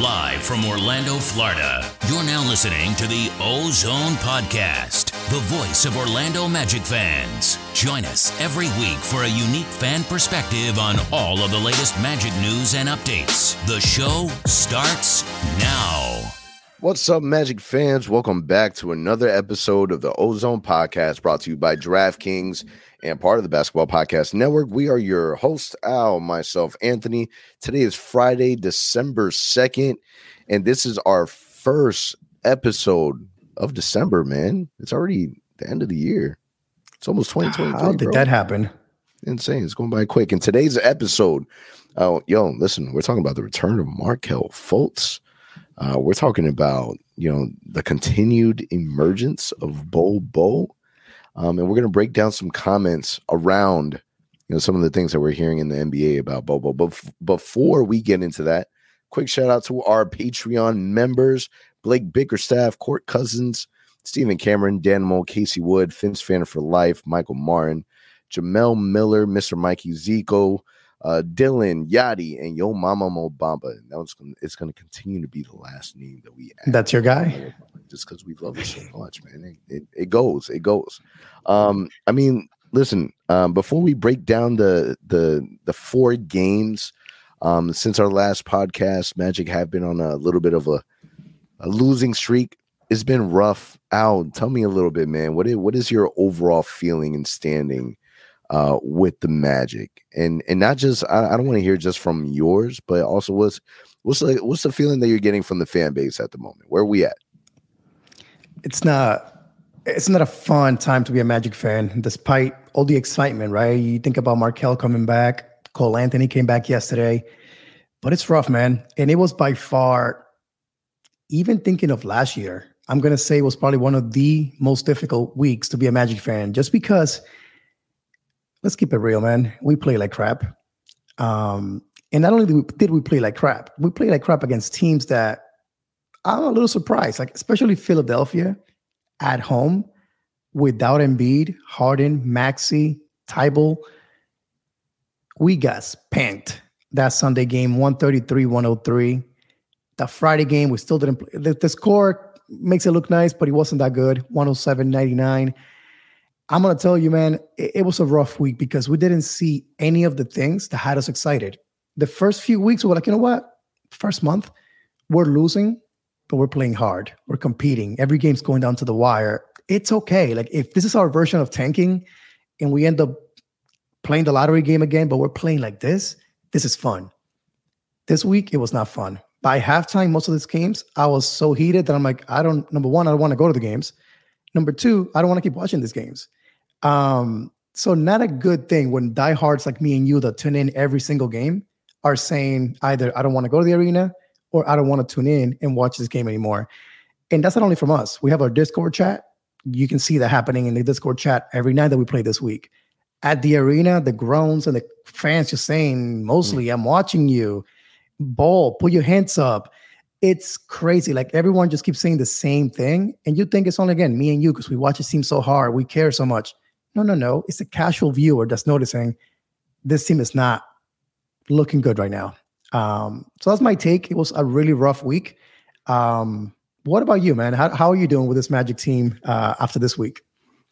Live from Orlando, Florida, you're now listening to the Ozone Podcast, the voice of Orlando Magic fans. Join us every week for a unique fan perspective on all of the latest Magic news and updates. The show starts now. What's up, Magic fans? Welcome back to another episode of the Ozone Podcast brought to you by DraftKings and part of the Basketball Podcast Network. We are your host, Al, myself, Anthony. Today is Friday, December 2nd, and this is our first episode of December, man. It's already the end of the year. It's almost 2023. How did bro. that happen? Insane. It's going by quick. In today's episode, uh, yo, listen, we're talking about the return of Markelle Fultz. Uh, we're talking about, you know, the continued emergence of Bo Bo. Um, and we're going to break down some comments around, you know, some of the things that we're hearing in the NBA about Bobo. But before we get into that, quick shout out to our Patreon members: Blake Bickerstaff, Court Cousins, Stephen Cameron, Dan Mole, Casey Wood, Finns Fan for Life, Michael Martin, Jamel Miller, Mr. Mikey Zico, uh, Dylan Yadi, and Yo Mama Mobamba. And that was gonna, it's going to continue to be the last name that we. add That's your guy. just because we love it so much, man. It, it, it goes, it goes. Um, I mean, listen, um, before we break down the the the four games, um, since our last podcast, Magic have been on a little bit of a, a losing streak. It's been rough. Al, tell me a little bit, man. What is what is your overall feeling and standing uh with the Magic? And and not just I, I don't want to hear just from yours, but also what's what's the what's the feeling that you're getting from the fan base at the moment? Where are we at? It's not. It's not a fun time to be a Magic fan, despite all the excitement, right? You think about Markelle coming back, Cole Anthony came back yesterday, but it's rough, man. And it was by far, even thinking of last year, I'm gonna say it was probably one of the most difficult weeks to be a Magic fan, just because. Let's keep it real, man. We play like crap. Um, and not only did we, did we play like crap, we play like crap against teams that I'm a little surprised, like especially Philadelphia at home without Embiid, Harden, Maxey, Thybulle. We got spanked that Sunday game, 133 103. The Friday game, we still didn't play. The, the score makes it look nice, but it wasn't that good 107 99. I'm to tell you, man, it, it was a rough week because we didn't see any of the things that had us excited. The first few weeks, we were like, you know what? First month, we're losing but we're playing hard. We're competing. Every game's going down to the wire. It's okay. Like if this is our version of tanking and we end up playing the lottery game again, but we're playing like this, this is fun. This week, it was not fun. By halftime, most of these games, I was so heated that I'm like, I don't, number one, I don't want to go to the games. Number two, I don't want to keep watching these games. Um, so not a good thing when diehards like me and you that tune in every single game are saying either I don't want to go to the arena or I don't want to tune in and watch this game anymore. And that's not only from us. We have our Discord chat. You can see that happening in the Discord chat every night that we play this week. At the arena, the groans and the fans just saying, mostly, I'm watching you. Ball, put your hands up. It's crazy. Like everyone just keeps saying the same thing. And you think it's only again me and you because we watch it team so hard. We care so much. No, no, no. It's a casual viewer that's noticing this team is not looking good right now. Um, so that's my take. It was a really rough week. Um, what about you, man? How, how are you doing with this Magic team uh, after this week?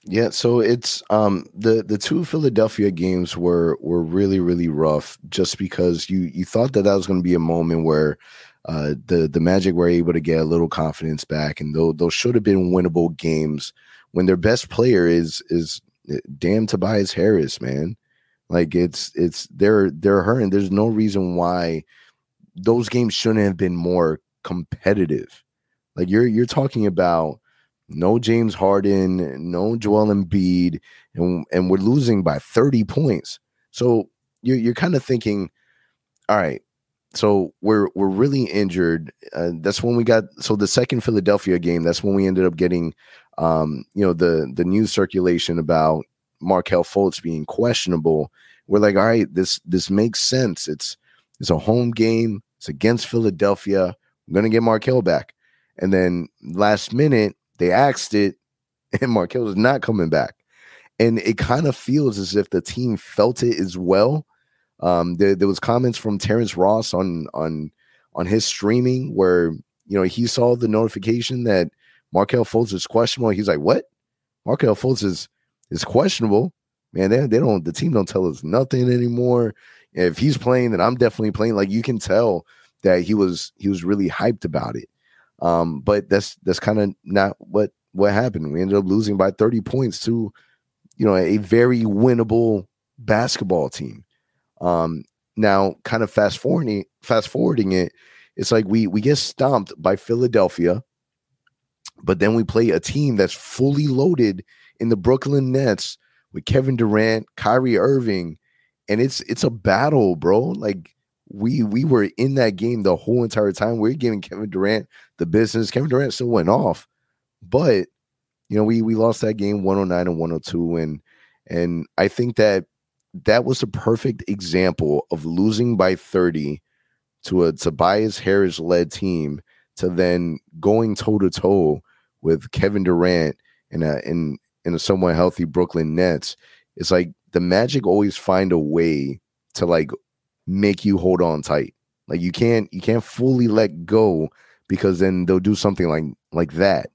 Yeah, so it's um the the two Philadelphia games were were really really rough just because you you thought that that was going to be a moment where uh the the Magic were able to get a little confidence back and those those should have been winnable games when their best player is is eh, damn Tobias Harris, man. Like it's it's they're they're hurting. There's no reason why those games shouldn't have been more competitive. Like you're you're talking about no James Harden, no Joel Embiid, and and we're losing by 30 points. So you're you're kind of thinking, all right, so we're we're really injured. Uh, that's when we got so the second Philadelphia game. That's when we ended up getting, um, you know, the the news circulation about Markelle Fultz being questionable. We're like, all right, this this makes sense. It's it's a home game. It's against Philadelphia. I'm gonna get Markelle back. And then last minute they axed it, and Markelle is not coming back. And it kind of feels as if the team felt it as well. Um, there, there was comments from Terrence Ross on on on his streaming where you know he saw the notification that Markelle Fultz is questionable. He's like, "What? Markelle Fultz is is questionable." Man, they, they don't the team don't tell us nothing anymore. If he's playing, then I'm definitely playing. Like you can tell that he was he was really hyped about it. Um, but that's that's kind of not what what happened. We ended up losing by 30 points to, you know, a very winnable basketball team. Um, now, kind of fast forwarding fast forwarding it, it's like we we get stomped by Philadelphia, but then we play a team that's fully loaded in the Brooklyn Nets with Kevin Durant, Kyrie Irving, and it's it's a battle, bro. Like we we were in that game the whole entire time. We are giving Kevin Durant the business. Kevin Durant still went off, but you know we we lost that game 109 and 102, and and I think that that was a perfect example of losing by 30 to a Tobias Harris led team to then going toe to toe with Kevin Durant in a in in a somewhat healthy Brooklyn Nets. It's like the Magic always find a way to like make you hold on tight. Like you can't you can't fully let go because then they'll do something like like that,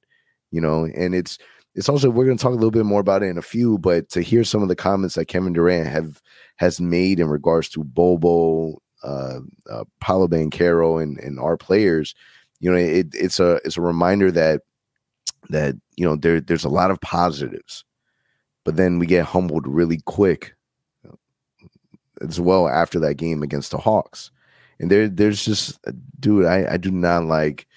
you know. And it's it's also we're going to talk a little bit more about it in a few, but to hear some of the comments that Kevin Durant have has made in regards to Bobo, uh, uh Banchero, and and our players, you know, it, it's a it's a reminder that that you know there there's a lot of positives, but then we get humbled really quick as well after that game against the Hawks. And there, there's just, dude, I, I do not like,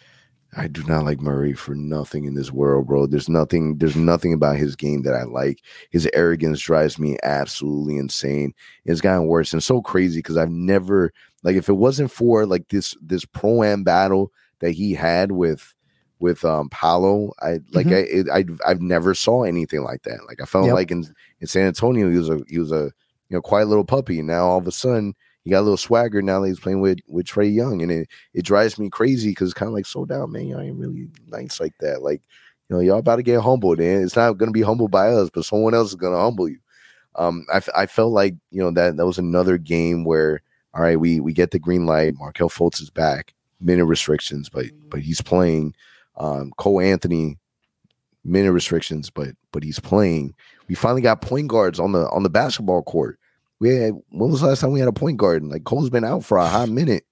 I do not like Murray for nothing in this world, bro. There's nothing, there's nothing about his game that I like. His arrogance drives me absolutely insane. It's gotten worse and so crazy because I've never, like, if it wasn't for like this, this pro am battle that he had with, with um Paolo, I like mm-hmm. I, it, I I've never saw anything like that. Like I felt yep. like in in San Antonio, he was a he was a you know, quiet little puppy. And now all of a sudden he got a little swagger now that he's playing with with Trae Young. And it, it drives me crazy because it's kind of like, slow down, man. Y'all ain't really nice like that. Like, you know, y'all about to get humbled. And it's not gonna be humbled by us, but someone else is gonna humble you. Um, I, I felt like, you know, that that was another game where all right, we we get the green light. Markelle Fultz is back, minute restrictions, but but he's playing. Um, Cole Anthony minute restrictions, but but he's playing. We finally got point guards on the on the basketball court we had when was the last time we had a point guard? Like Cole's been out for a hot minute,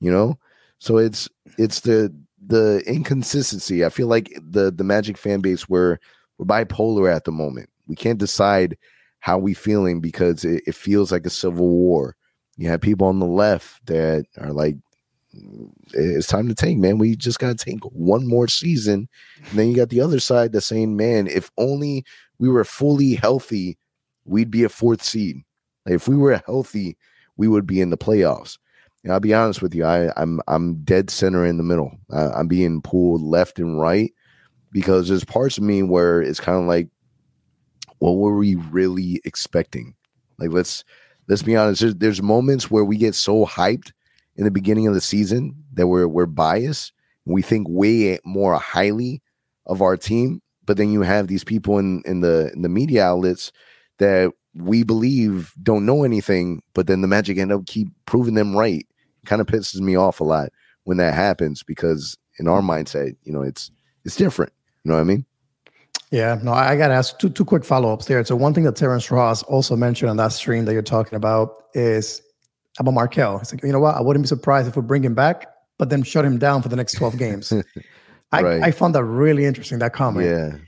you know. So it's it's the the inconsistency. I feel like the the Magic fan base we're we're bipolar at the moment. We can't decide how we feeling because it, it feels like a civil war. You have people on the left that are like, it's time to tank, man. We just gotta tank one more season. And then you got the other side that's saying, man, if only we were fully healthy, we'd be a fourth seed. If we were healthy, we would be in the playoffs. And I'll be honest with you, I, am I'm, I'm dead center in the middle. I, I'm being pulled left and right because there's parts of me where it's kind of like, what were we really expecting? Like let's let's be honest. There's, there's moments where we get so hyped in the beginning of the season that we're we're biased. We think way more highly of our team, but then you have these people in in the in the media outlets that we believe don't know anything, but then the Magic end up keep proving them right. Kind of pisses me off a lot when that happens because in our mindset, you know, it's it's different. You know what I mean? Yeah, no, I got to ask two two quick follow ups there. So one thing that Terrence Ross also mentioned on that stream that you're talking about is about Markelle. It's like, you know what? I wouldn't be surprised if we bring him back, but then shut him down for the next 12 games. I. I found that really interesting, that comment. Yeah.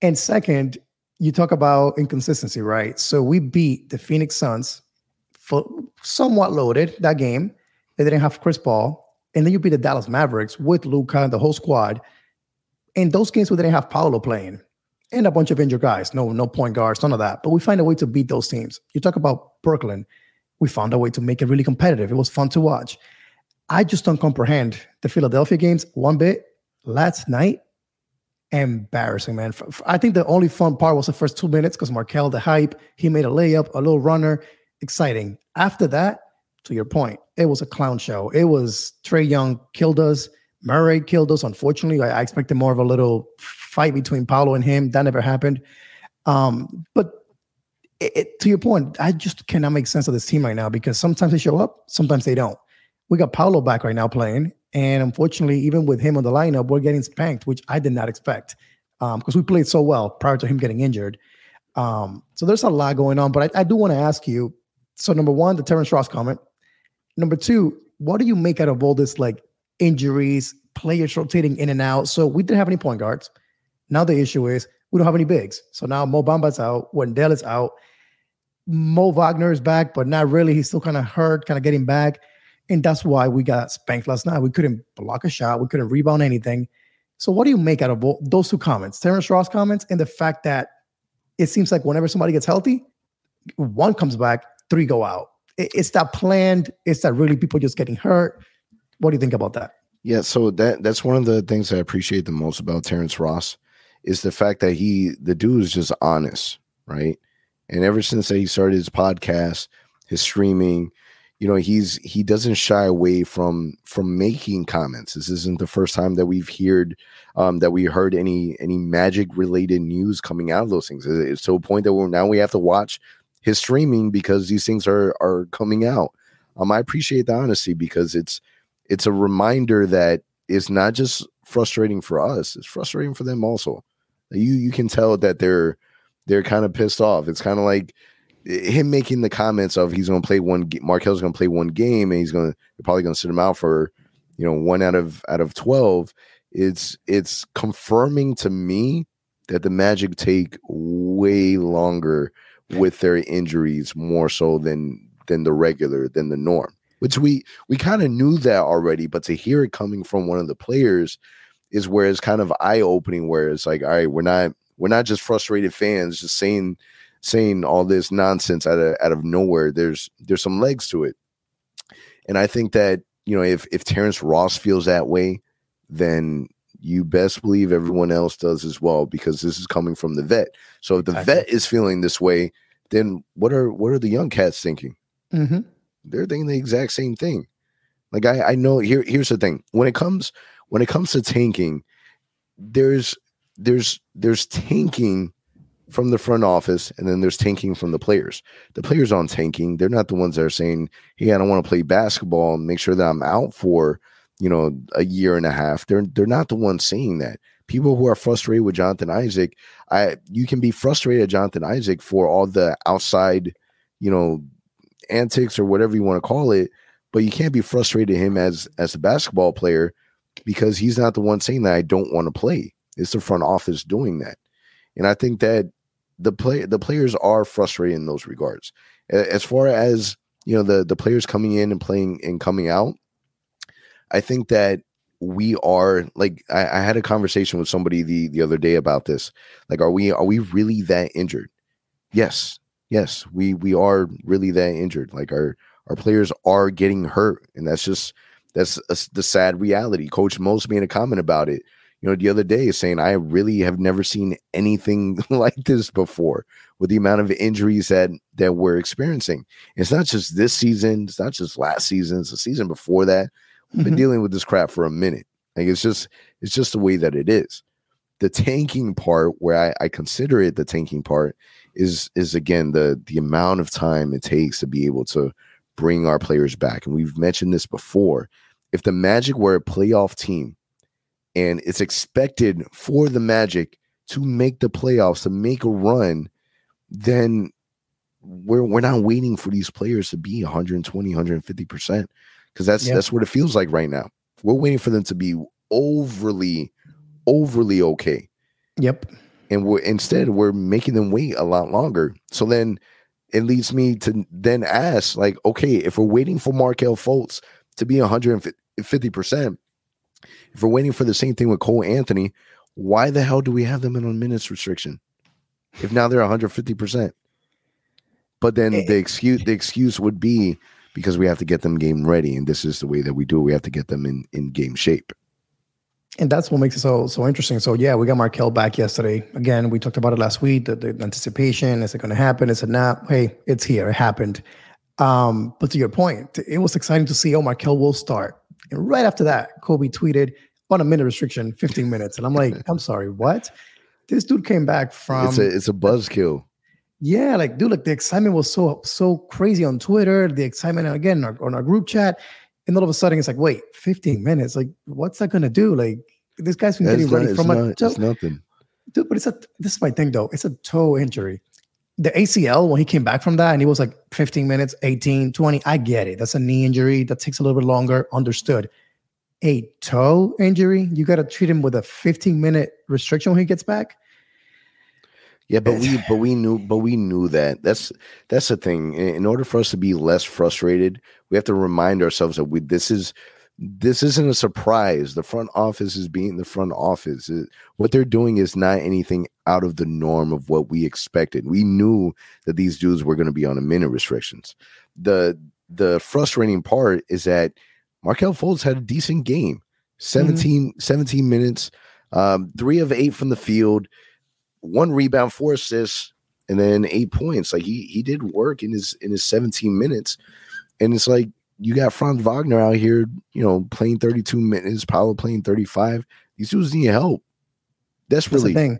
And second, you talk about inconsistency, right? So we beat the Phoenix Suns for somewhat loaded that game. They didn't have Chris Paul. And then you beat the Dallas Mavericks with Luka and the whole squad. In those games, we didn't have Paolo playing and a bunch of injured guys. No, no point guards, none of that. But we find a way to beat those teams. You talk about Brooklyn. We found a way to make it really competitive. It was fun to watch. I just don't comprehend the Philadelphia games one bit. Last night, embarrassing, man. I think the only fun part was the first two minutes because Markelle, the hype, he made a layup, a little runner, exciting. After that, to your point, it was a clown show. It was Trae Young killed us, Murray killed us. Unfortunately, I, I expected more of a little fight between Paolo and him. That never happened. Um, but it, it, to your point, I just cannot make sense of this team right now because sometimes they show up, sometimes they don't. we got Paolo back right now playing. And unfortunately, even with him on the lineup, we're getting spanked, which I did not expect because um, we played so well prior to him getting injured. Um, so there's a lot going on. But I, I do want to ask you so, number one, the Terrence Ross comment. Number two, what do you make out of all this like injuries, players rotating in and out? So, we didn't have any point guards. Now, the issue is we don't have any bigs. So now Mo Bamba's out, Wendell is out. Mo Wagner is back, but not really. He's still kind of hurt, kind of getting back. And that's why we got spanked last night. We couldn't block a shot. We couldn't rebound anything. So what do you make out of those two comments, Terrence Ross comments, and the fact that it seems like whenever somebody gets healthy, one comes back, three go out. It's that planned. It's that really people just getting hurt. What do you think about that? Yeah, so that that's one of the things I appreciate the most about Terrence Ross is the fact that he the dude is just honest, right? And ever since he started his podcast, his streaming, you know, he's he doesn't shy away from from making comments. This isn't the first time that we've heard um, that we heard any any magic related news coming out of those things. It's to a point that we're now we have to watch his streaming because these things are are coming out. Um, I appreciate the honesty because it's it's a reminder that it's not just frustrating for us; it's frustrating for them also. You you can tell that they're they're kind of pissed off. It's kind of like him making the comments of he's going to play one. Markelle's going to play one game, and he's going to probably going to sit him out for you know one out of out of twelve. It's it's confirming to me that the Magic take way longer with their injuries more so than than the regular than the norm which we we kind of knew that already but to hear it coming from one of the players is where it's kind of eye opening. Where it's like, all right, we're not we're not just frustrated fans just saying saying all this nonsense out of out of nowhere. There's there's some legs to it, and I think that you know if if Terrence Ross feels that way, then you best believe everyone else does as well because this is coming from the vet. So if the exactly. vet is feeling this way, then what are what are the young cats thinking? Mm-hmm. They're thinking the exact same thing. Like I, I know here here's the thing when it comes when it comes to tanking, there's there's there's tanking from the front office and then there's tanking from the players. The players aren't tanking. They're not the ones that are saying, Hey, I don't want to play basketball and make sure that I'm out for, you know, a year and a half. They're they're not the ones saying that. People who are frustrated with Jonathan Isaac, I you can be frustrated at Jonathan Isaac for all the outside, you know, antics or whatever you want to call it, but you can't be frustrated at him as as a basketball player because he's not the one saying that I don't want to play. It's the front office doing that. And I think that the play the players are frustrated in those regards. As far as you know, the the players coming in and playing and coming out, I think that we are like I, I had a conversation with somebody the the other day about this. Like, are we are we really that injured? Yes, yes, we we are really that injured. Like our our players are getting hurt, and that's just that's a, the sad reality. Coach Mose made a comment about it, you know, the other day, saying, "I really have never seen anything like this before with the amount of injuries that that we're experiencing. It's not just this season. It's not just last season. It's the season before that. We've mm-hmm. been dealing with this crap for a minute. Like it's just it's just the way that it is. The tanking part, where I, I consider it the tanking part, is is again the the amount of time it takes to be able to bring our players back. And we've mentioned this before. If the Magic were a playoff team and it's expected for the Magic to make the playoffs, to make a run, then we're we're not waiting for these players to be 120, 150%. Because that's that's what it feels like right now. We're waiting for them to be overly, overly okay. Yep. And we're instead we're making them wait a lot longer. So then it leads me to then ask, like, okay, if we're waiting for Markelle Fultz to be 150%, if we're waiting for the same thing with Cole Anthony, why the hell do we have them in a minutes restriction? If now they're 150%. But then the excuse the excuse would be because we have to get them game ready. And this is the way that we do it. We have to get them in, in game shape and that's what makes it so so interesting. So yeah, we got Markelle back yesterday. Again, we talked about it last week. The, the anticipation is it going to happen? Is it not? Hey, it's here. It happened. Um, but to your point, it was exciting to see. Oh, Markelle will start. And right after that, Khobi tweeted on a minute restriction, 15 minutes, and I'm like, I'm sorry, what? This dude came back from. It's a it's a buzzkill. Yeah, like dude, like the excitement was so so crazy on Twitter. The excitement again on our, on our group chat And all of a sudden, it's like, wait, 15 minutes. Like, what's that gonna do? Like, this guy's been getting ready from not, a toe. it's nothing. Dude, but it's a this is my thing though. It's a toe injury. The ACL, when he came back from that and he was like 15 minutes, 18, 20, I get it. That's a knee injury that takes a little bit longer. Understood. A toe injury, you got to treat him with a 15 minute restriction when he gets back. Yeah, but we but we knew but we knew that. That's that's the thing. In, in order for us to be less frustrated, we have to remind ourselves that we this is this isn't a surprise. The front office is being the front office. It, what they're doing is not anything out of the norm of what we expected. We knew that these dudes were going to be on a minute restrictions. The the frustrating part is that Markelle Fultz had a decent game. 17, mm-hmm. 17 minutes, um, three of eight from the field, one rebound, four assists, and then eight points. Like he he did work in his in his 17 minutes. And it's like you got Franz Wagner out here, you know, playing 32 minutes, Paolo playing 35. These dudes need help. That's really That's the thing.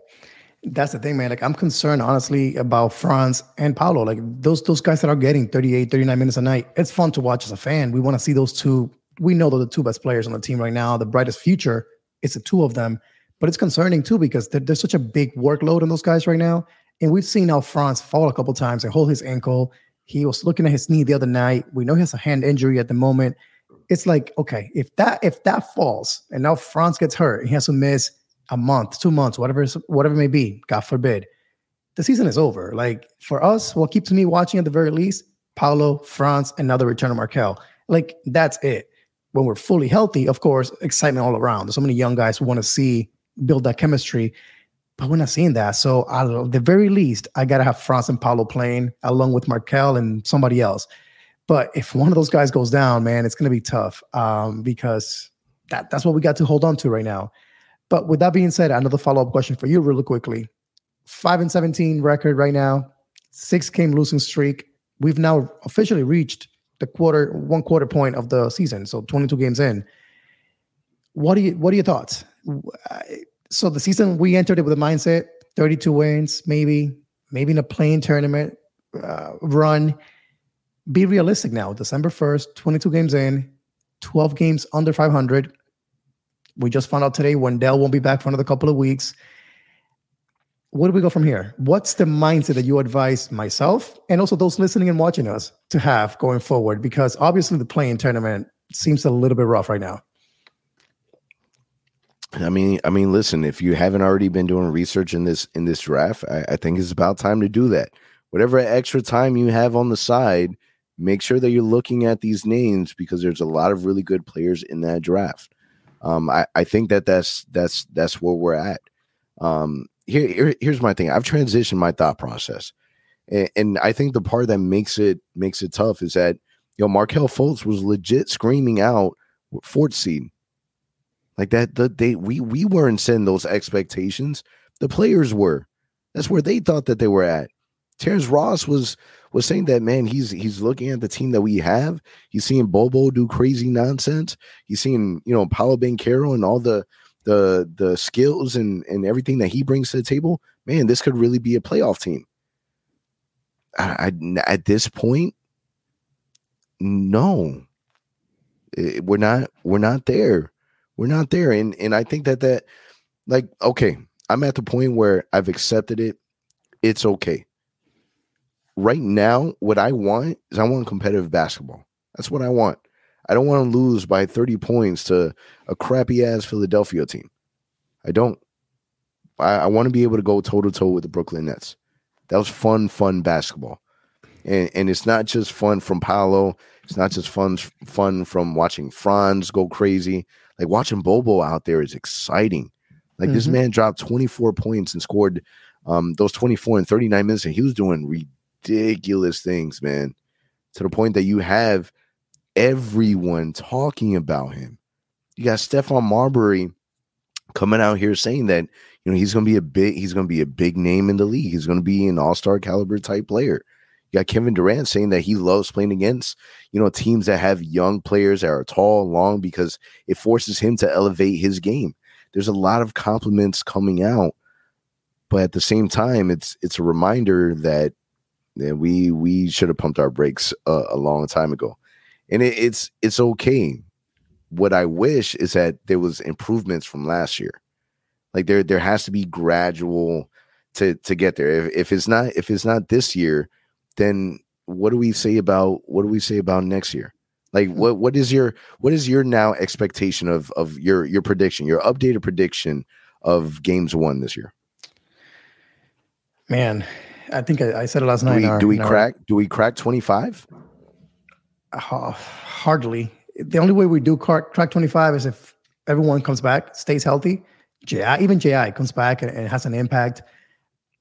That's the thing, man. Like I'm concerned honestly about Franz and Paolo. Like those those guys that are getting 38, 39 minutes a night. It's fun to watch as a fan. We want to see those two. We know they're the two best players on the team right now. The brightest future is the two of them. But it's concerning too because there's such a big workload on those guys right now. And we've seen how Franz fall a couple times and hold his ankle. He was looking at his knee the other night. We know he has a hand injury at the moment. It's like, okay, if that if that falls and now Franz gets hurt, he has to miss a month, two months, whatever whatever it may be, God forbid, the season is over. Like for us, what keeps me watching at the very least, Paolo, Franz, the return of Markelle. Like that's it. When we're fully healthy, of course, excitement all around. There's so many young guys who want to see build that chemistry but we're not seeing that. So at the very least, I gotta have Franz and Paolo playing along with Markelle and somebody else. But if one of those guys goes down, man, it's gonna be tough um, because that that's what we got to hold on to right now. But with that being said, another follow up question for you, really quickly. Five and seventeen record right now, six game losing streak. We've now officially reached the quarter one quarter point of the season, so twenty two games in. What do you what are your thoughts? So the season we entered it with a mindset 32 wins, maybe, maybe in a play-in tournament uh, run. Be realistic now. December 1st, 22 games in, 12 games under 500. We just found out today Wendell won't be back for another couple of weeks. Where do we go from here? What's the mindset that you advise myself and also those listening and watching us to have going forward? Because obviously the play-in tournament seems a little bit rough right now. I mean, I mean, listen. If you haven't already been doing research in this in this draft, I, I think it's about time to do that. Whatever extra time you have on the side, make sure that you're looking at these names because there's a lot of really good players in that draft. Um, I, I think that that's that's that's where we're at. Um, here, here here's my thing. I've transitioned my thought process, and, and I think the part that makes it makes it tough is that you know Markelle Fultz was legit screaming out fourth seed like that, the they we we weren't setting those expectations. The players were. That's where they thought that they were at. Terrence Ross was was saying that man, he's he's looking at the team that we have. He's seeing Bobo do crazy nonsense. He's seeing you know Paolo Banchero and all the the the skills and and everything that he brings to the table. Man, this could really be a playoff team. I, I at this point, no, it, we're not we're not there. We're not there. And and I think that that like okay, I'm at the point where I've accepted it. It's okay. Right now, what I want is I want competitive basketball. That's what I want. I don't want to lose by 30 points to a crappy ass Philadelphia team. I don't. I, I want to be able to go toe to toe with the Brooklyn Nets. That was fun, fun basketball. And and it's not just fun from Paolo. It's not just fun fun from watching Franz go crazy. Like watching Bobo out there is exciting. Like mm-hmm. this man dropped 24 points and scored um, those 24 and 39 minutes, and he was doing ridiculous things, man. To the point that you have everyone talking about him. You got Stephon Marbury coming out here saying that you know he's going to be a big he's going to be a big name in the league. He's going to be an all-star caliber type player. You got Kevin Durant saying that he loves playing against, you know, teams that have young players that are tall, and long, because it forces him to elevate his game. There's a lot of compliments coming out, but at the same time, it's it's a reminder that, that we we should have pumped our brakes uh, a long time ago. and it, it's it's okay. What I wish is that there was improvements from last year. Like there there has to be gradual to to get there. If, if it's not if it's not this year, then what do we say about what do we say about next year? Like hmm. what what is your what is your now expectation of of your your prediction, your updated prediction of games one this year? Man, I think I, I said it last night. Do we, our, do we crack? Our, do we crack twenty five? Uh, hardly. The only way we do crack, crack twenty five is if everyone comes back, stays healthy. JI, even JI comes back and, and has an impact.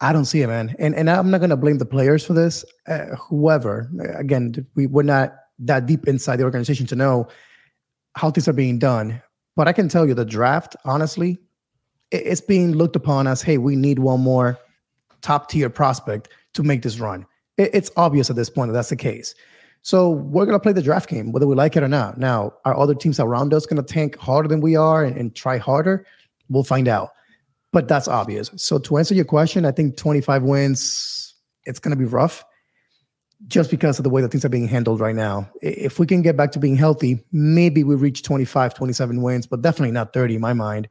I don't see it, man. And and I'm not gonna blame the players for this. Uh, whoever, again, we we're not that deep inside the organization to know how things are being done. But I can tell you, the draft, honestly, it's being looked upon as, hey, we need one more top tier prospect to make this run. It's obvious at this point that that's the case. So we're to play the draft game, whether we like it or not. Now, are other teams around us to tank harder than we are and, and try harder? We'll find out. But that's obvious. So to answer your question, I think 25 wins, it's going to be rough just because of the way that things are being handled right now. If we can get back to being healthy, maybe we reach 25, 27 wins, but definitely not 30 in my mind.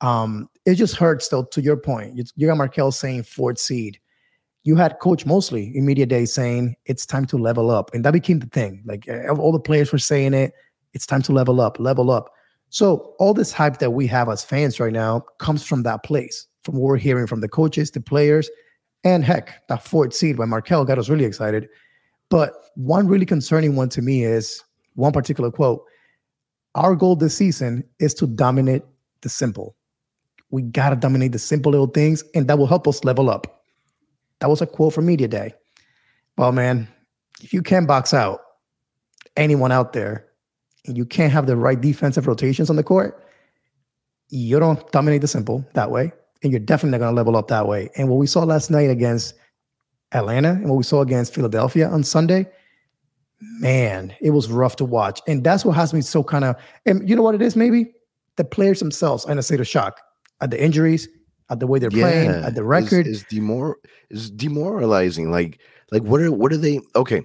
Um, it just hurts though, to your point. You got Markelle saying fourth seed. You had Coach Mosley in media day saying it's time to level up. And that became the thing. Like all the players were saying it, it's time to level up, level up. So all this hype that we have as fans right now comes from that place, from what we're hearing from the coaches, the players, and heck, that fourth seed by Markelle got us really excited. But one really concerning one to me is one particular quote. Our goal this season is to dominate the simple. We got to dominate the simple little things, and that will help us level up. That was a quote from Media Day. Well, man, if you can't box out anyone out there and you can't have the right defensive rotations on the court, you don't dominate the simple that way. And you're definitely going to level up that way. And what we saw last night against Atlanta and what we saw against Philadelphia on Sunday, man, it was rough to watch. And that's what has me so kind of, and you know what it is, maybe? The players themselves, in a state of shock at the injuries, at the way they're yeah, playing, at the record. Is, demor is demoralizing. Like, like what are what are they okay?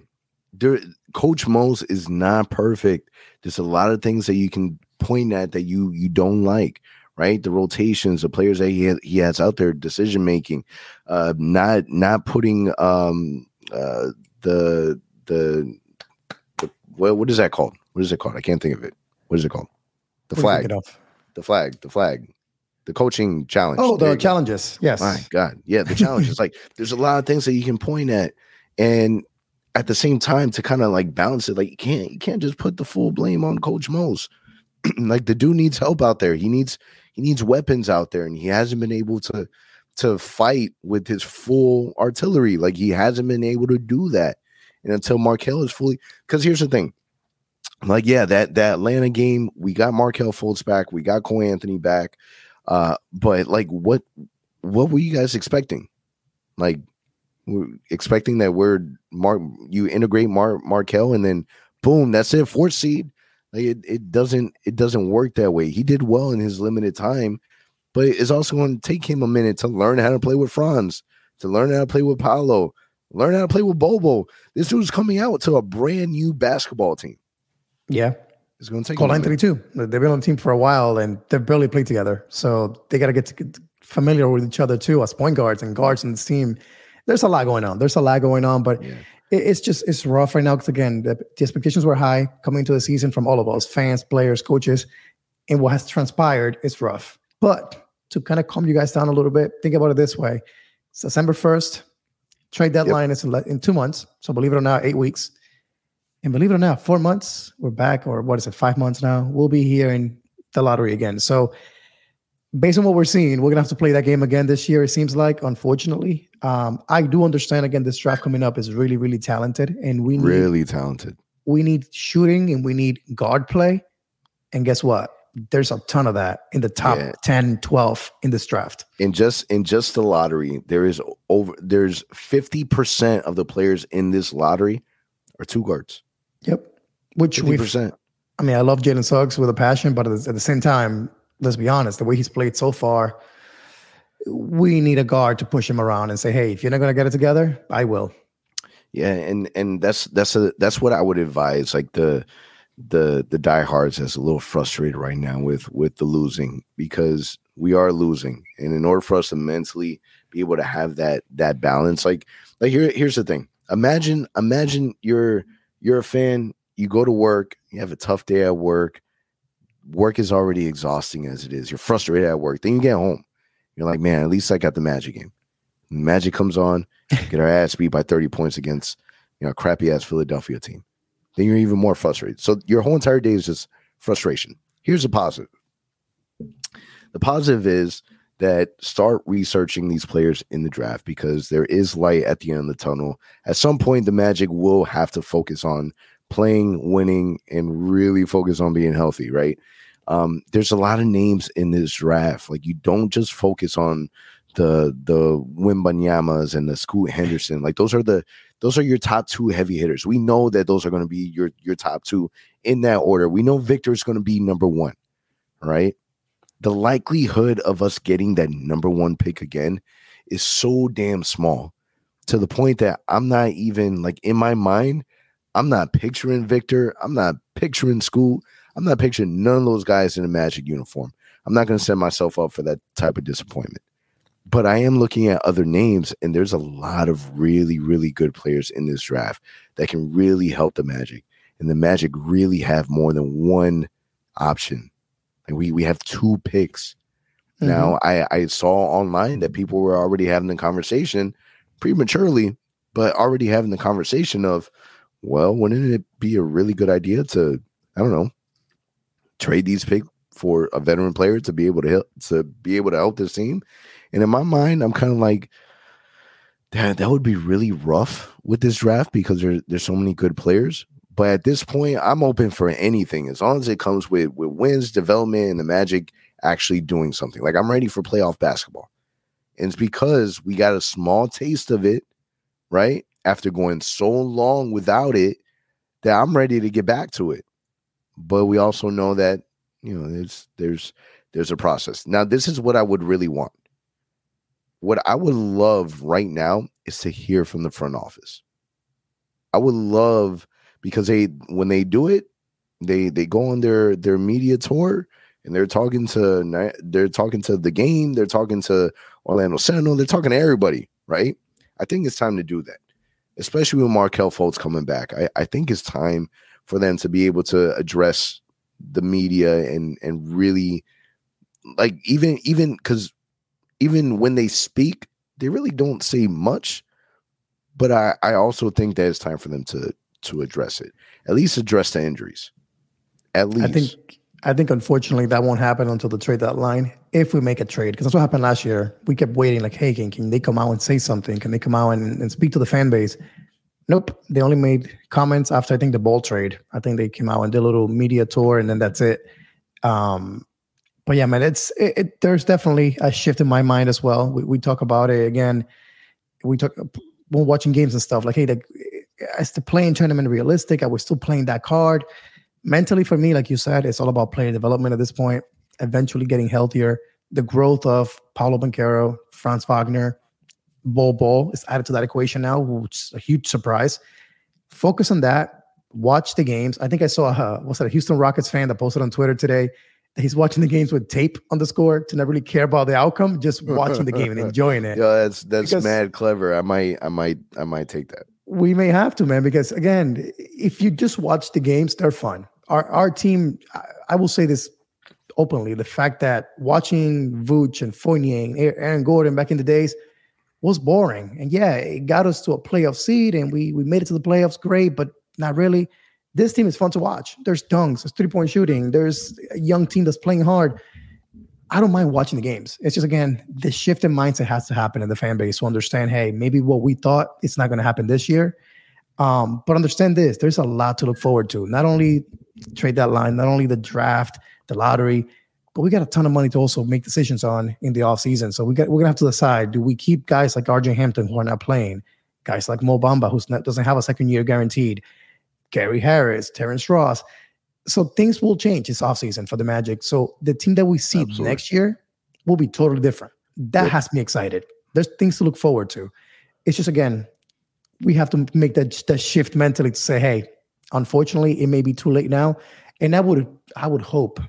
There Coach Mose is not perfect. There's a lot of things that you can point at that you you don't like right? The rotations, the players that he he has out there, decision making, uh, not not putting um uh the the, the well, what is that called? What is it called? I can't think of it. What is it called? The flag. The flag. The flag. The coaching challenge. Oh, the challenges. Yes. My God. Yeah, the challenges. like there's a lot of things that you can point at. And at the same time, to kind of like balance it, like you can't you can't just put the full blame on Coach Mose. like the dude needs help out there. He needs he needs weapons out there, and he hasn't been able to to fight with his full artillery. Like he hasn't been able to do that. And until Markelle is fully, because here's the thing. Like, yeah, that that Atlanta game, we got Markelle Fultz back, we got Cole Anthony back. Uh, but like what what were you guys expecting? Like expecting that we're Mark you integrate Mar Markelle and then boom, that's it, fourth seed. Like it, it doesn't it doesn't work that way. He did well in his limited time, but it's also going to take him a minute to learn how to play with Franz, to learn how to play with Paolo, learn how to play with Bobo. This dude's coming out to a brand new basketball team. Yeah. It's going to take Cole Anthony too. They've been on the team for a while and they've barely played together. So they got to get familiar with each other too as point guards and guards in this team. There's a lot going on. There's a lot going on, but yeah. it's just it's rough right now because again the, the, expectations were high coming into the season from all of us fans players coaches and what has transpired is rough. But to kind of calm you guys down a little bit think about it this way. It's december 1st trade deadline yep. is in, in two months so believe it or not eight weeks. And believe it or not four months we're back or what is it five months now we'll be here in the lottery again. So based on what we're seeing, we're gonna have to play that game again this year. It seems like, unfortunately. Um, I do understand again this draft coming up is really, really talented, and we need, really talented. We need shooting and we need guard play. And guess what? There's a ton of that in the top yeah. 10, 12 in this draft. In just in just the lottery, there is over there's 50% of the players in this lottery are two guards. Yep. Which we I mean, I love Jalen Suggs with a passion, but at the same time, let's be honest, the way he's played so far, we need a guard to push him around and say, hey, if you're not going to get it together, I will. Yeah, and and that's that's a that's what I would advise. Like the the the diehards is a little frustrated right now with with the losing because we are losing, and in order for us to mentally be able to have that that balance, like like here here's the thing. Imagine imagine you're you're a fan. You go to work. You have a tough day at work. Work is already exhausting as it is. You're frustrated at work. Then you get home. You're like, man, at least I got the Magic game. Magic comes on, get our ass beat by 30 points against you know crappy ass Philadelphia team. Then you're even more frustrated. So your whole entire day is just frustration. Here's a positive. The positive is that start researching these players in the draft because there is light at the end of the tunnel. At some point, the Magic will have to focus on playing, winning, and really focus on being healthy, right? Um, there's a lot of names in this draft. Like you don't just focus on the the Wembanyama's and the Scoot Henderson. Like those are the those are your top two heavy hitters. We know that those are going to be your your top two in that order. We know Victor is going to be number one, right? The likelihood of us getting that number one pick again is so damn small to the point that I'm not even like in my mind, I'm not picturing Victor. I'm not picturing Scoot. I'm not picturing none of those guys in a magic uniform. I'm not going to set myself up for that type of disappointment but I am looking at other names, and there's a lot of really, really good players in this draft that can really help the Magic. And the Magic really have more than one option. Like we we have two picks. Mm-hmm. Now I, I saw online that people were already having the conversation prematurely, but already having the conversation of, well, wouldn't it be a really good idea to, I don't know, trade these picks for a veteran player to be able to help to be able to help this team and in my mind, I'm kind of like, that that would be really rough with this draft because there's there's so many good players. But at this point, I'm open for anything as long as it comes with with wins, development, and the Magic actually doing something. Like I'm ready for playoff basketball, and it's because we got a small taste of it, right? After going so long without it, that I'm ready to get back to it. But we also know that you know there's there's there's a process. Now, this is what I would really want what I would love right now is to hear from the front office. I would love because they when they do it, they they go on their their media tour and they're talking to they're talking to the game, they're talking to Orlando Sentinel, they're talking to everybody, right? I think it's time to do that, especially with Markelle Fultz coming back. I, I think it's time for them to be able to address the media and and really like even even because even when they speak, they really don't say much. But I, I also think that it's time for them to to address it. At least address the injuries. At least. I think I think unfortunately that won't happen until the trade deadline. If we make a trade, because that's what happened last year. We kept waiting, like, hey, can, can they come out and say something? Can they come out and, and speak to the fan base? Nope. They only made comments after I think the ball trade. I think they came out and did a little media tour, and then that's it. Um, but yeah, man, it's it, it, there's definitely a shift in my mind as well. We, we talk about it again. We talk when watching games and stuff like, hey, the, is the play-in tournament realistic? Are we still playing that card? Mentally, for me, like you said, it's all about player development at this point. Eventually, getting healthier. The growth of Paolo Banchero, Franz Wagner, Bol Bol is added to that equation now, which is a huge surprise. Focus on that. Watch the games. I think I saw uh, a, what's that, a Houston Rockets fan that posted on Twitter today he's watching the games with tape on the score to not really care about the outcome, just watching the game and enjoying it. Yeah, that's that's because mad clever. I might, I might, I might take that. We may have to, man, because again, if you just watch the games, they're fun. Our our team, I will say this openly: the fact that watching Vooch and Fournier and Aaron Gordon back in the days was boring. And yeah, it got us to a playoff seed, and we we made it to the playoffs, great, but not really this team is fun to watch. There's dunks, there's three point shooting, there's a young team that's playing hard. I don't mind watching the games. It's just again, the shift in mindset has to happen in the fan base to understand, hey, maybe what we thought it's not going to happen this year. Um, but understand this: there's a lot to look forward to. Not only trade deadline, not only the draft, the lottery, but we got a ton of money to also make decisions on in the offseason. So we got we're gonna have to decide: do we keep guys like RJ Hampton who are not playing, guys like Mo Bamba who doesn't have a second year guaranteed? Gary Harris, Terrence Ross. So things will change this offseason for the Magic. So the team that we see Absolutely. next year will be totally different. That yep. has me excited. There's things to look forward to. It's just again, we have to make that that shift mentally to say, hey, unfortunately, it may be too late now. And I would I would hope,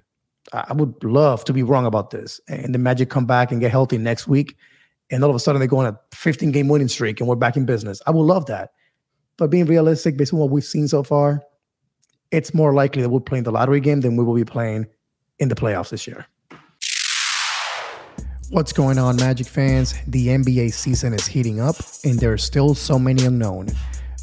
I would love to be wrong about this, and the Magic come back and get healthy next week, and all of a sudden they go on a 15 game winning streak, and we're back in business. I would love that, but being realistic, based on what we've seen so far, it's more likely that we're playing the lottery game than we will be playing in the playoffs this year. What's going on, Magic fans? The NBA season is heating up, and there are still so many unknown.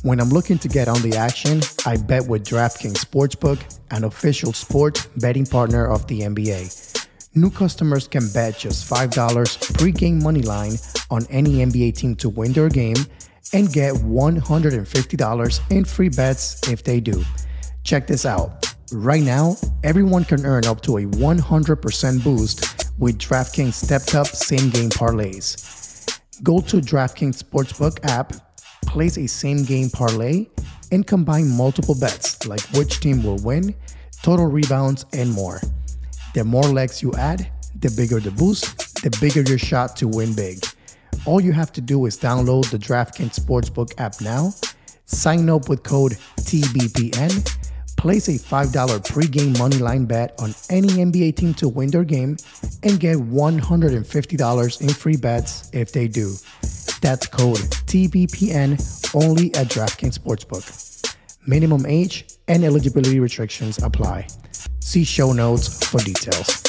When I'm looking to get on the action, I bet with DraftKings Sportsbook, an official sports betting partner of the NBA. New customers can bet just $5 pregame money line on any NBA team to win their game and get $150 in free bets if they do. Check this out. Right now, everyone can earn up to a 100% boost with DraftKings stepped up same game parlays. Go to DraftKings Sportsbook app, place a same game parlay, and combine multiple bets like which team will win, total rebounds, and more. The more legs you add, the bigger the boost, the bigger your shot to win big. All you have to do is download the DraftKings Sportsbook app now, sign up with code TBPN Place a $5 pregame moneyline bet on any NBA team to win their game and get $150 in free bets if they do. That's code TBPN only at DraftKings Sportsbook. Minimum age and eligibility restrictions apply. See show notes for details.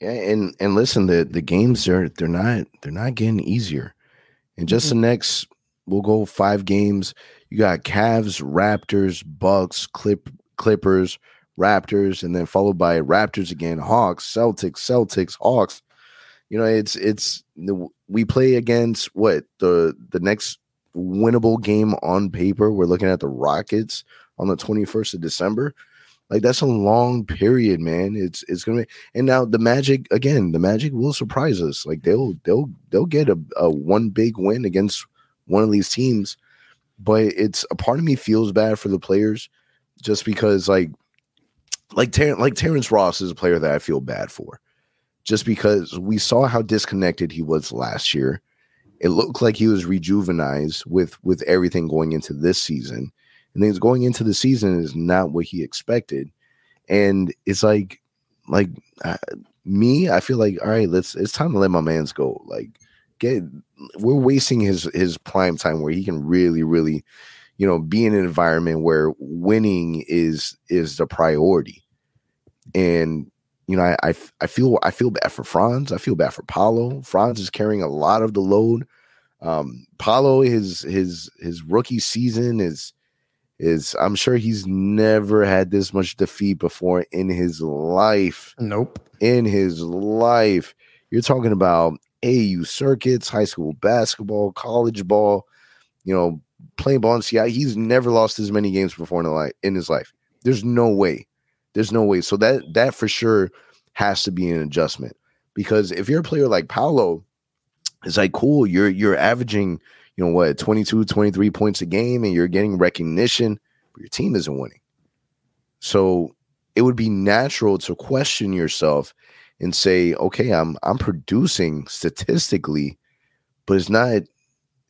Yeah, and and listen, the the games are they're not they're not getting easier. And just mm-hmm. the next we'll go five games you got Cavs, Raptors, Bucks, Clip, Clippers, Raptors, and then followed by Raptors again, Hawks, Celtics, Celtics, Hawks. You know, it's it's we play against what the the next winnable game on paper. We're looking at the Rockets on the 21st of December. Like that's a long period, man. It's it's gonna be and now the Magic again, the Magic will surprise us. Like they'll they'll they'll get a, a one big win against one of these teams but it's a part of me feels bad for the players just because like like Ter- like Terrence Ross is a player that I feel bad for just because we saw how disconnected he was last year. It looked like he was rejuvenized with with everything going into this season. And then going into the season is not what he expected. And it's like like uh, me, I feel like all right, let's it's time to let my man's go. Like get we're wasting his his prime time where he can really really you know be in an environment where winning is is the priority and you know I, I i feel i feel bad for franz i feel bad for paolo franz is carrying a lot of the load um paolo his his his rookie season is is i'm sure he's never had this much defeat before in his life nope in his life you're talking about AU circuits, high school basketball, college ball, you know, playing ball in Seattle. He's never lost as many games before in, life, in his life. There's no way. There's no way. So that that for sure has to be an adjustment because if you're a player like Paolo, it's like cool. You're you're averaging, you know what, 22, 23 points a game, and you're getting recognition, but your team isn't winning. So it would be natural to question yourself and say, okay, I'm I'm producing statistically, but it's not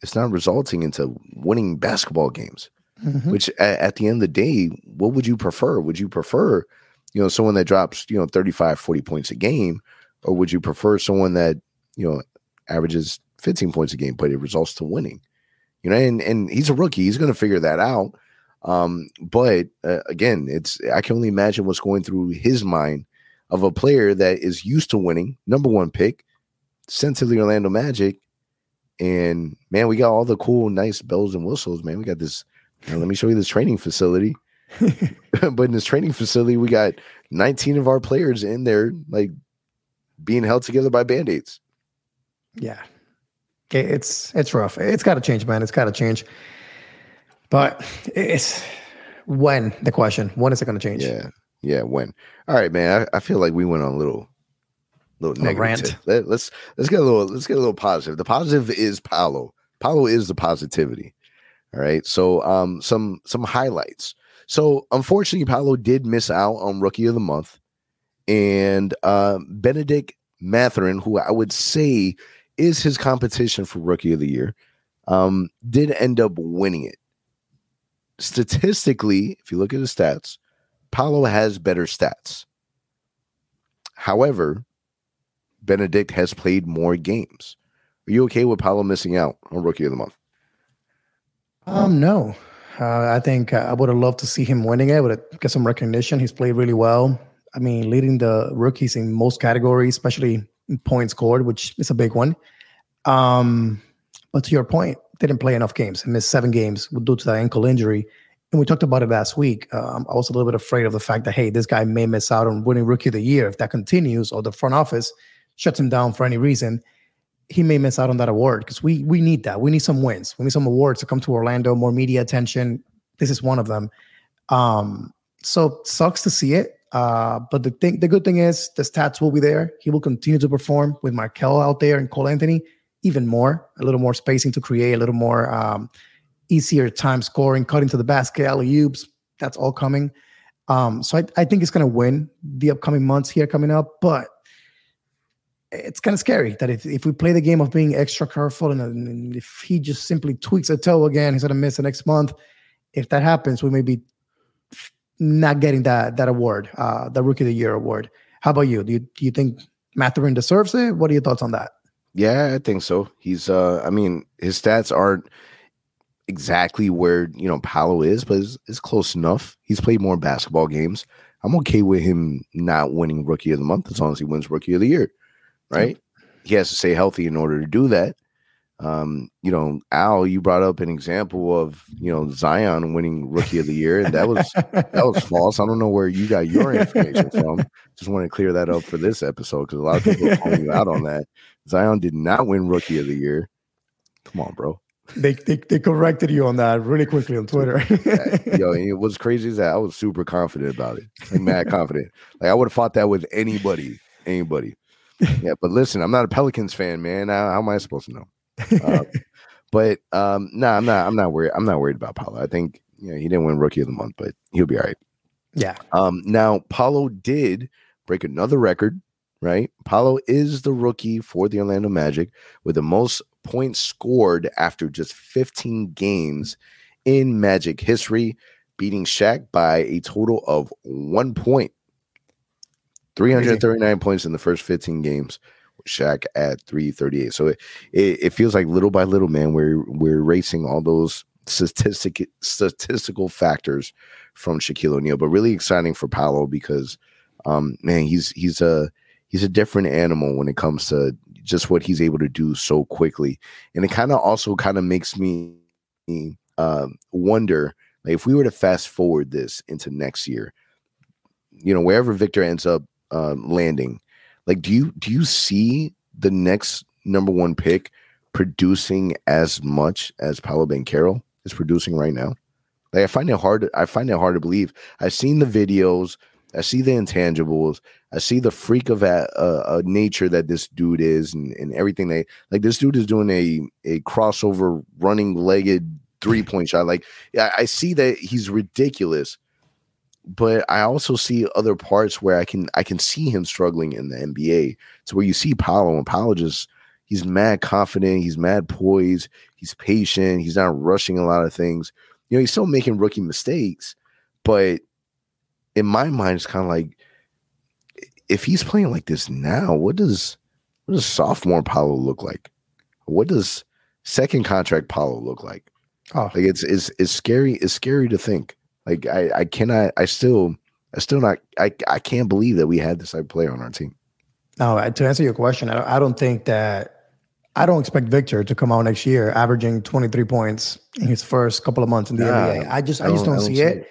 it's not resulting into winning basketball games. Mm-hmm. Which at, at, the end of the day, what would you prefer? Would you prefer, you know, someone that drops, you know, 35, 40 points a game, or would you prefer someone that, you know, averages 15 points a game, but it results to winning? You know, and and he's a rookie. He's going to figure that out. Um, but uh, again, it's I can only imagine what's going through his mind of a player that is used to winning, number one pick, sent to the Orlando Magic. And man, we got all the cool, nice bells and whistles, man. We got this. Let me show you this training facility. but in this training facility, we got 19 of our players in there, like being held together by band-aids. Yeah. It's it's rough. It's gotta change, man. It's gotta change. But it's when the question, when is it gonna change? Yeah. Yeah, when. All right, man. I, I feel like we went on a little little negative. Rant. Let, let's let's get a little let's get a little positive. The positive is Paolo. Paolo is the positivity. All right. So um some some highlights. So unfortunately, Paolo did miss out on rookie of the month. And uh Bennedict Mathurin, who I would say is his competition for rookie of the year. um, did end up winning it. Statistically, if you look at the stats, Paolo has better stats. However, Benedict has played more games. Are you okay with Paolo missing out on Rookie of the Month? Um, no. Uh, I think uh, I would have loved to see him winning it, but get some recognition. He's played really well. I mean, leading the rookies in most categories, especially points scored, which is a big one. Um, but to your point, didn't play enough games. He missed seven games due to that ankle injury. And we talked about it last week. Um, I was a little bit afraid of the fact that, hey, this guy may miss out on winning rookie of the year if that continues or the front office shuts him down for any reason. He may miss out on that award because we we need that. We need some wins. We need some awards to come to Orlando, more media attention. This is one of them. Um, so sucks to see it. Uh, but the thing, the good thing is the stats will be there. He will continue to perform with Markelle out there and Cole Anthony even more, a little more spacing to create, a little more um, easier time scoring, cutting to the basket, alley oops. That's all coming. Um, so I, I think it's going to win the upcoming months here coming up, but it's kind of scary that if, if we play the game of being extra careful and, and if he just simply tweaks a toe again, he's to miss the next month. If that happens, we may be not getting that that award, uh, the Rookie of the Year award. How about you? Do you do you think Mathurin deserves it? What are your thoughts on that? Yeah, I think so. He's uh I mean, his stats aren't exactly where, you know, Paolo is, but it's, it's close enough. He's played more basketball games. I'm okay with him not winning rookie of the month as long as he wins rookie of the year. Right? Mm-hmm. He has to stay healthy in order to do that. Um, you know, Al, you brought up an example of you know Zion winning Rookie of the Year, and that was that was false. I don't know where you got your information from. Just want to clear that up for this episode because a lot of people are calling you out on that. Zion did not win Rookie of the Year. Come on, bro. They, they, they corrected you on that really quickly on Twitter. yeah, yo, it was crazy is that. I was super confident about it, like mad confident. Like I would have fought that with anybody, anybody. Yeah, but listen, I'm not a Pelicans fan, man. How, how am I supposed to know? Uh, but um, no, nah, I'm not. I'm not worried. I'm not worried about Paolo. I think you know, he didn't win Rookie of the Month, but he'll be all right. Yeah. Um, now Paolo did break another record. Right, Paolo is the rookie for the Orlando Magic with the most points scored after just 15 games in Magic history, beating Shaq by a total of one point. 339 points in the first 15 games. Shaq at 338. So it, it, it feels like little by little, man, we're we're erasing all those statistic statistical factors from Shaquille O'Neal. But really exciting for Paolo because um man, he's he's a he's a different animal when it comes to just what he's able to do so quickly. And it kind of also kind of makes me uh, wonder like if we were to fast forward this into next year, you know, wherever Victor ends up uh, landing, like, do you do you see the next number one pick producing as much as Paolo Banchero is producing right now? Like, I find it hard. I find it hard to believe. I've seen the videos. I see the intangibles. I see the freak of a, nature that this dude is, and, and everything. They like this dude is doing a a crossover running legged three point shot. Like, yeah, I see that he's ridiculous but I also see other parts where I can I can see him struggling in the NBA. So where you see Paolo and Paolo just he's mad confident, he's mad poised, he's patient, he's not rushing a lot of things. You know, he's still making rookie mistakes, but in my mind, it's kind of like if he's playing like this now, what does what does sophomore Paolo look like? What does second contract Paolo look like? Oh, like it's it's it's scary. It's scary to think. Like I, I cannot. I still, I still not. I, I can't believe that we had this type of player on our team. No, to answer your question, I, I don't think that. I don't expect Victor to come out next year averaging 23 points in his first couple of months in the nah, NBA. I just, I, I just don't, don't see, see it.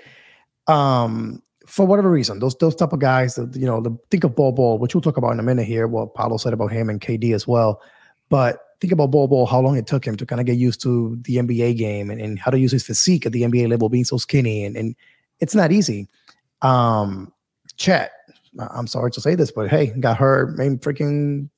it. Um, for whatever reason, those those type of guys, that, you know, the, think of Bol Bol, which we'll talk about in a minute here. What Paolo said about him and KD as well. But think about Bol, how long it took him to kind of get used to the NBA game and, and how to use his physique at the NBA level, being so skinny, and, and it's not easy. Um, Chet, I'm sorry to say this, but hey, got hurt, maybe freaking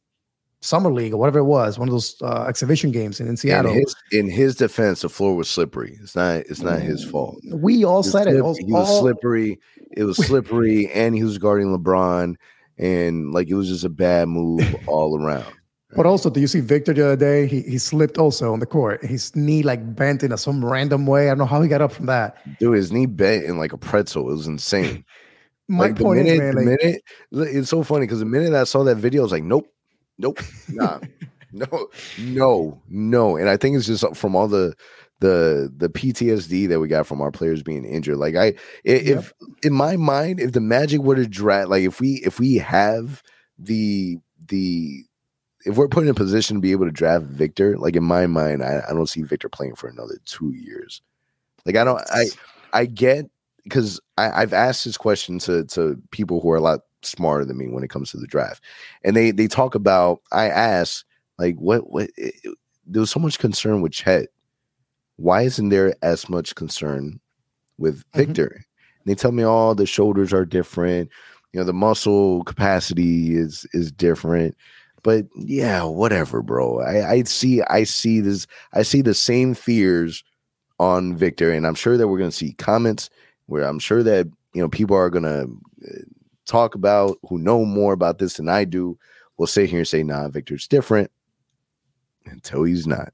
summer league or whatever it was, one of those uh, exhibition games in, in Seattle. In his, in his, defense, the floor was slippery. It's not. It's not his mm, fault. We all said it. it was, he was all, slippery. It was slippery, and he was guarding LeBron, and like it was just a bad move all around. But also, do you see Victor the other day? He he slipped also on the court. His knee like bent in a, some random way. I don't know how he got up from that. Dude, his knee bent in like a pretzel. It was insane. My like point minute, is, man, like, minute it's so funny because the minute I saw that video, I was like, nope, nope, nah, no, no, no. And I think it's just uh, from all the the the PTSD that we got from our players being injured. Like I, if in my mind, if the Magic would have draft, like if we if we have the the if we're put in a position to be able to draft Victor, like in my mind, I, I don't see Victor playing for another two years. Like I don't, I I get because I've asked this question to to people who are a lot smarter than me when it comes to the draft, and they they talk about. I ask like what what it, it- there was so much concern with Chet. Why isn't there as much concern with Mhm. Victor? And they tell me all the shoulders are different. You know, the muscle capacity is is different. But yeah, whatever, bro. I, I see I see this I see the same fears on Victor, and I'm sure that we're gonna see comments where I'm sure that you know people are gonna uh, talk about who know more about this than I do. Will sit here and say, "Nah, Victor's different," until he's not.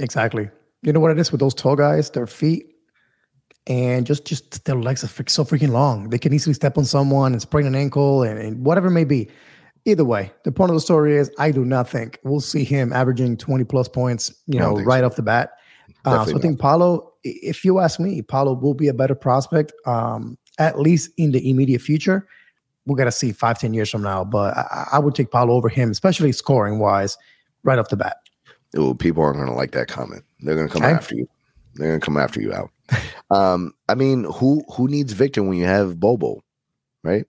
Exactly. You know what it is with those tall guys? Their feet and just just their legs are so freaking long. They can easily step on someone and sprain an ankle and, and whatever it may be. Either way, the point of the story is I do not think we'll see him averaging 20 plus points, you know, right so. off the bat. Uh, so I think Paolo, if you ask me, Paolo will be a better prospect, um, at least in the immediate future. We're gonna see five, 10 years from now. But I, I would take Paolo over him, especially scoring wise, right off the bat. Ooh, people aren't gonna like that comment. They're gonna come Okay. after you. They're gonna come after you out. Um, I mean, who who needs Victor when you have Bobo, right?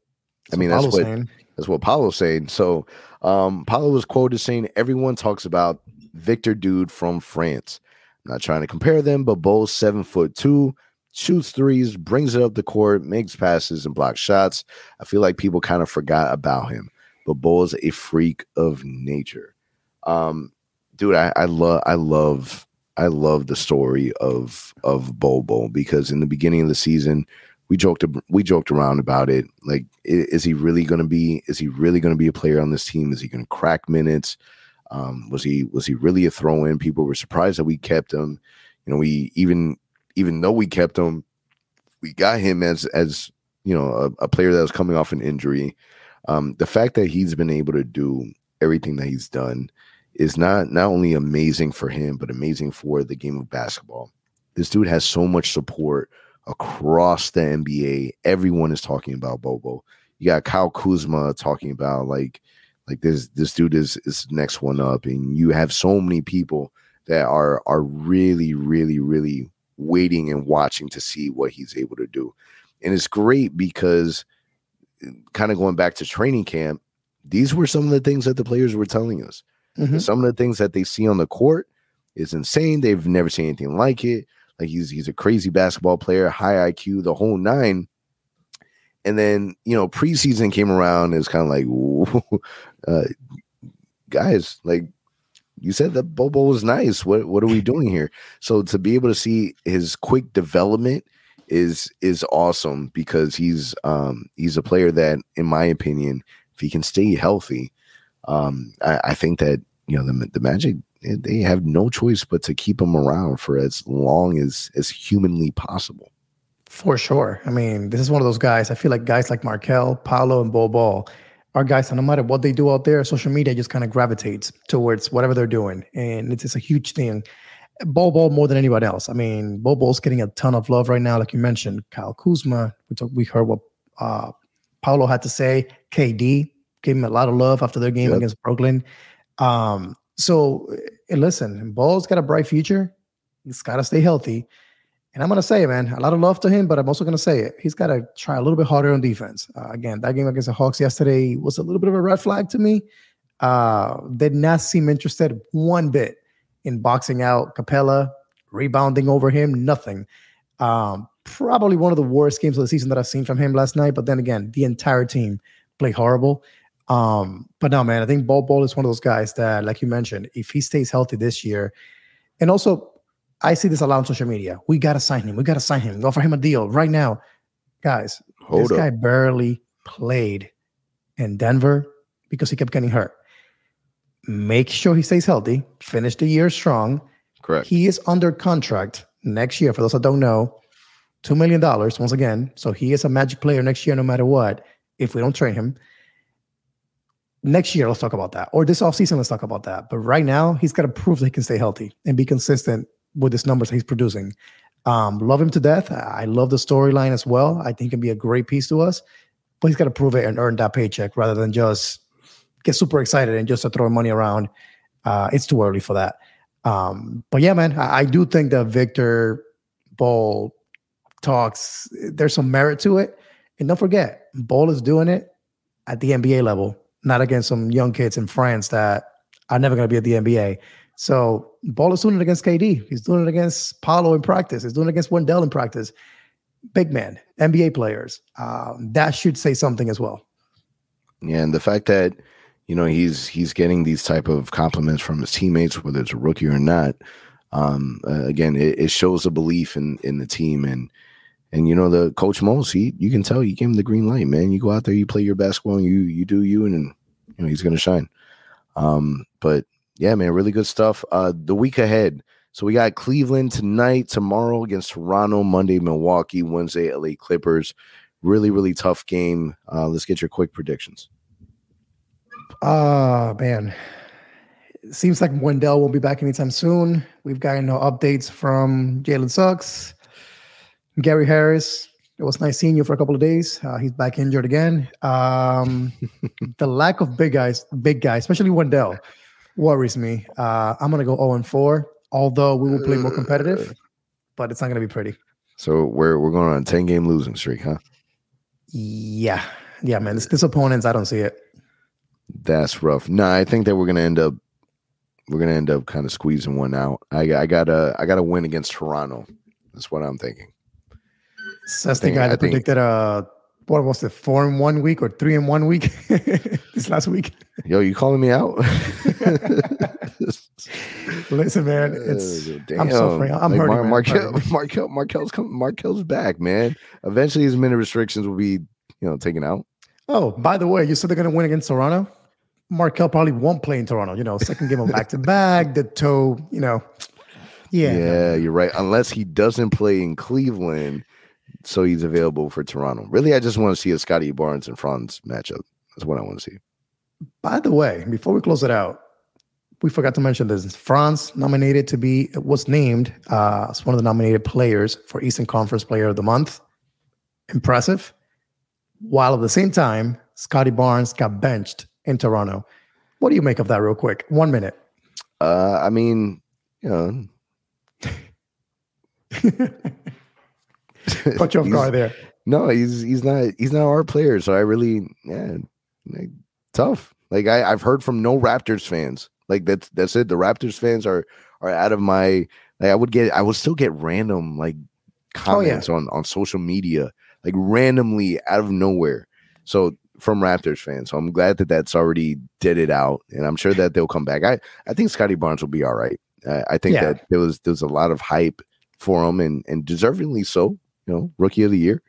I mean, that's what saying. that's what Paolo's saying. So, um, Paolo was quoted saying, "Everyone talks about Victor, dude from France. I'm not trying to compare them, but Bol's seven foot two, shoots threes, brings it up the court, makes passes, and blocks shots. I feel like people kind of forgot about him, but Bol's a freak of nature. Um, dude, I, I love, I love, I love the story of of Bobo because in the beginning of the season, we joked we joked around about it. Like, is he really going to be? Is he really going to be a player on this team? Is he going to crack minutes? Um, was he was he really a throw in? People were surprised that we kept him. You know, we even even though we kept him, we got him as as you know a, a player that was coming off an injury. Um, the fact that he's been able to do everything that he's done is not not only amazing for him, but amazing for the game of basketball. This dude has so much support across the NBA. Everyone is talking about Bobo. You got Kyle Kuzma talking about like like this this dude is is next one up, and you have so many people that are are really really really waiting and watching to see what he's able to do. And it's great because kind of going back to training camp, these were some of the things that the players were telling us. Mhm. Some of the things that they see on the court is insane. They've never seen anything like it. Like he's he's a crazy basketball player, high IQ, the whole nine. And then you know preseason came around. It's kind of like, "Whoa, uh, guys, like you said that Bobo was nice. What what are we doing here? So to be able to see his quick development is is awesome because he's um he's a player that, in my opinion, if he can stay healthy, um, I, I think that you know the the Magic they have no choice but to keep him around for as long as as humanly possible. For sure. I mean, this is one of those guys. I feel like guys like Markelle, Paolo, and Bol Bol are guys that no matter what they do out there, social media just kind of gravitates towards whatever they're doing. And it's, it's a huge thing. Bol Bol more than anybody else. I mean, Bol Bol's getting a ton of love right now, like you mentioned. Kyle Kuzma, we, talk, we heard what uh, Paolo had to say. KD gave him a lot of love after their game Yep. against Brooklyn. Um, so, eh, listen, Bol's got a bright future. He's got to stay healthy. And I'm going to say man, a lot of love to him, but I'm also going to say it. He's got to try a little bit harder on defense. Uh, again, that game against the Hawks yesterday was a little bit of a red flag to me. Uh, did not seem interested one bit in boxing out Capela, rebounding over him, nothing. Um, probably one of the worst games of the season that I've seen from him last night. But then again, the entire team played horrible. Um, but no, man, I think Bol Bol is one of those guys that, like you mentioned, if he stays healthy this year, and also I see this a lot on social media. We gotta sign him. We gotta sign him. Offer him a deal right now, guys. Hold this up. guy barely played in Denver because he kept getting hurt. make sure he stays healthy, finish the year strong. Correct. He is under contract next year. For those that don't know, $2 million once again. So he is a magic player next year, no matter what, if we don't train him. Next year, let's talk about that. Or this offseason, let's talk about that. But right now, he's got to prove that he can stay healthy and be consistent with his numbers he's producing. Um, love him to death. I love the storyline as well. I think he can be a great piece to us, but he's got to prove it and earn that paycheck rather than just get super excited and just to throw money around. Uh, it's too early for that. Um, but yeah, man, I, I do think that Victor Bol talks, there's some merit to it. And don't forget, Bol is doing it at the NBA level, not against some young kids in France that are never going to be at the NBA. So Bol is doing it against KD. He's doing it against Paolo in practice. He's doing it against Wendell in practice. Big man, NBA players. Um, that should say something as well. Yeah, and the fact that you know he's he's getting these type of compliments from his teammates, whether it's a rookie or not. Um, uh, again, it, it, shows a belief in in the team and and you know the coach Mose, he you can tell he gave him the green light, man. You go out there, you play your basketball, and you you do you, and, and you know he's gonna shine. Um, but yeah, man, really good stuff. Uh, the week ahead. So we got Cleveland tonight, tomorrow against Toronto, Monday, Milwaukee, Wednesday, LA Clippers. Really, really tough game. Uh, let's get your quick predictions. Oh man, it seems like Wendell won't be back anytime soon. We've gotten no updates from Jalen Suggs, Gary Harris. It was nice seeing you for a couple of days. Uh, he's back injured again. Um, the lack of big guys, big guys, especially Wendell, worries me. Uh, I'm gonna go 0 and 4. Although we will play more competitive, but it's not gonna be pretty. So we're we're going on a 10 game losing streak, huh? Yeah, yeah, man. This, this opponents, I don't see it. That's rough. No, I think that we're gonna end up we're gonna end up kind of squeezing one out. I I got a I got a win against Toronto. That's what I'm thinking. So that's the guy that predicted uh what was it, four in one week or three in one week this last week? Yo, you calling me out? Listen, man, it's Damn. I'm suffering. I'm like hurting. Mar- Markelle, Markelle, Markelle's coming. Markelle's back, man. Eventually, his minute restrictions will be, you know, taken out. Oh, by the way, you said they're going to win against Toronto. Markelle probably won't play in Toronto. You know, second game of back to back, the toe. You know, yeah, yeah, you're right. Unless he doesn't play in Cleveland, so he's available for Toronto. Really, I just want to see a Scottie Barnes and Franz matchup. That's what I want to see. By the way, before we close it out, we forgot to mention this. Franz nominated to be was named uh, as one of the nominated players for Eastern Conference Player of the Month. Impressive. While at the same time, Scottie Barnes got benched in Toronto. What do you make of that, real quick? One minute. Uh, I mean, you know. Put you off guard there. No, he's he's not he's not our player. So I really yeah, like, tough. Like I, I've heard from no Raptors fans. Like that's that's it. The Raptors fans are are out of my like I would get I would still get random like comments oh, yeah. on on social media like randomly out of nowhere. So from Raptors fans. So I'm glad that that's already did it out, and I'm sure that they'll come back. I I think Scottie Barnes will be all right. I, I think yeah. that there was there was a lot of hype for him, and and deservingly so. You know, rookie of the year.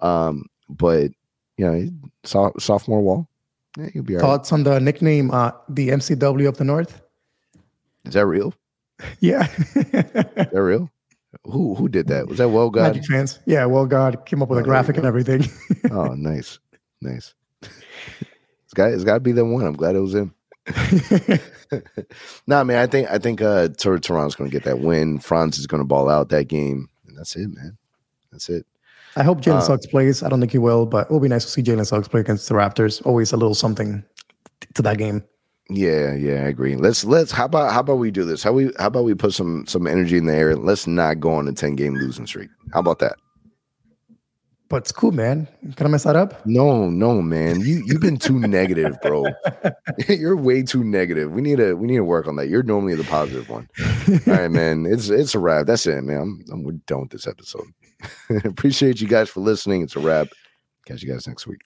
Um, but you know, so, sophomore wall. Yeah, he'll be Thoughts right. on the nickname, uh, the MCW of the North? Is that real? Yeah. Is that real? Who who did that? Was that Well God? Magic fans. Yeah, Well God came up with oh, a graphic and everything. oh, nice, nice. It's got it's got to be the one. I'm glad it was him. nah, man. I think I think uh Toronto's going to get that win. Franz is going to ball out that game, and that's it, man. That's it. I hope Jalen uh, Suggs plays. I don't think he will, but it will be nice to see Jalen Suggs play against the Raptors. Always a little something to that game. Yeah, yeah, I agree. Let's let's how about how about we do this? How we how about we put some some energy in the air? Let's not go on a 10 game losing streak. How about that? But it's cool, man. Can I mess that up? No, no, man. You you've been too negative, bro. You're way too negative. We need to we need to work on that. You're normally the positive one. All right, man. It's it's a wrap. That's it, man. I'm, I'm we're done with this episode. Appreciate you guys for listening. It's a wrap. Catch you guys next week.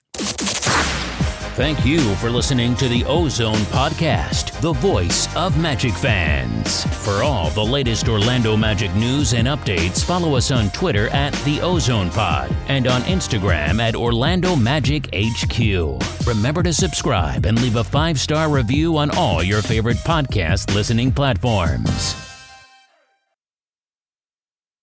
Thank you for listening to the Ozone Podcast, the voice of Magic fans. For all the latest Orlando Magic news and updates, follow us on Twitter at the Ozone Pod and on Instagram at Orlando Magic HQ. Remember to subscribe and leave a five star review on all your favorite podcast listening platforms.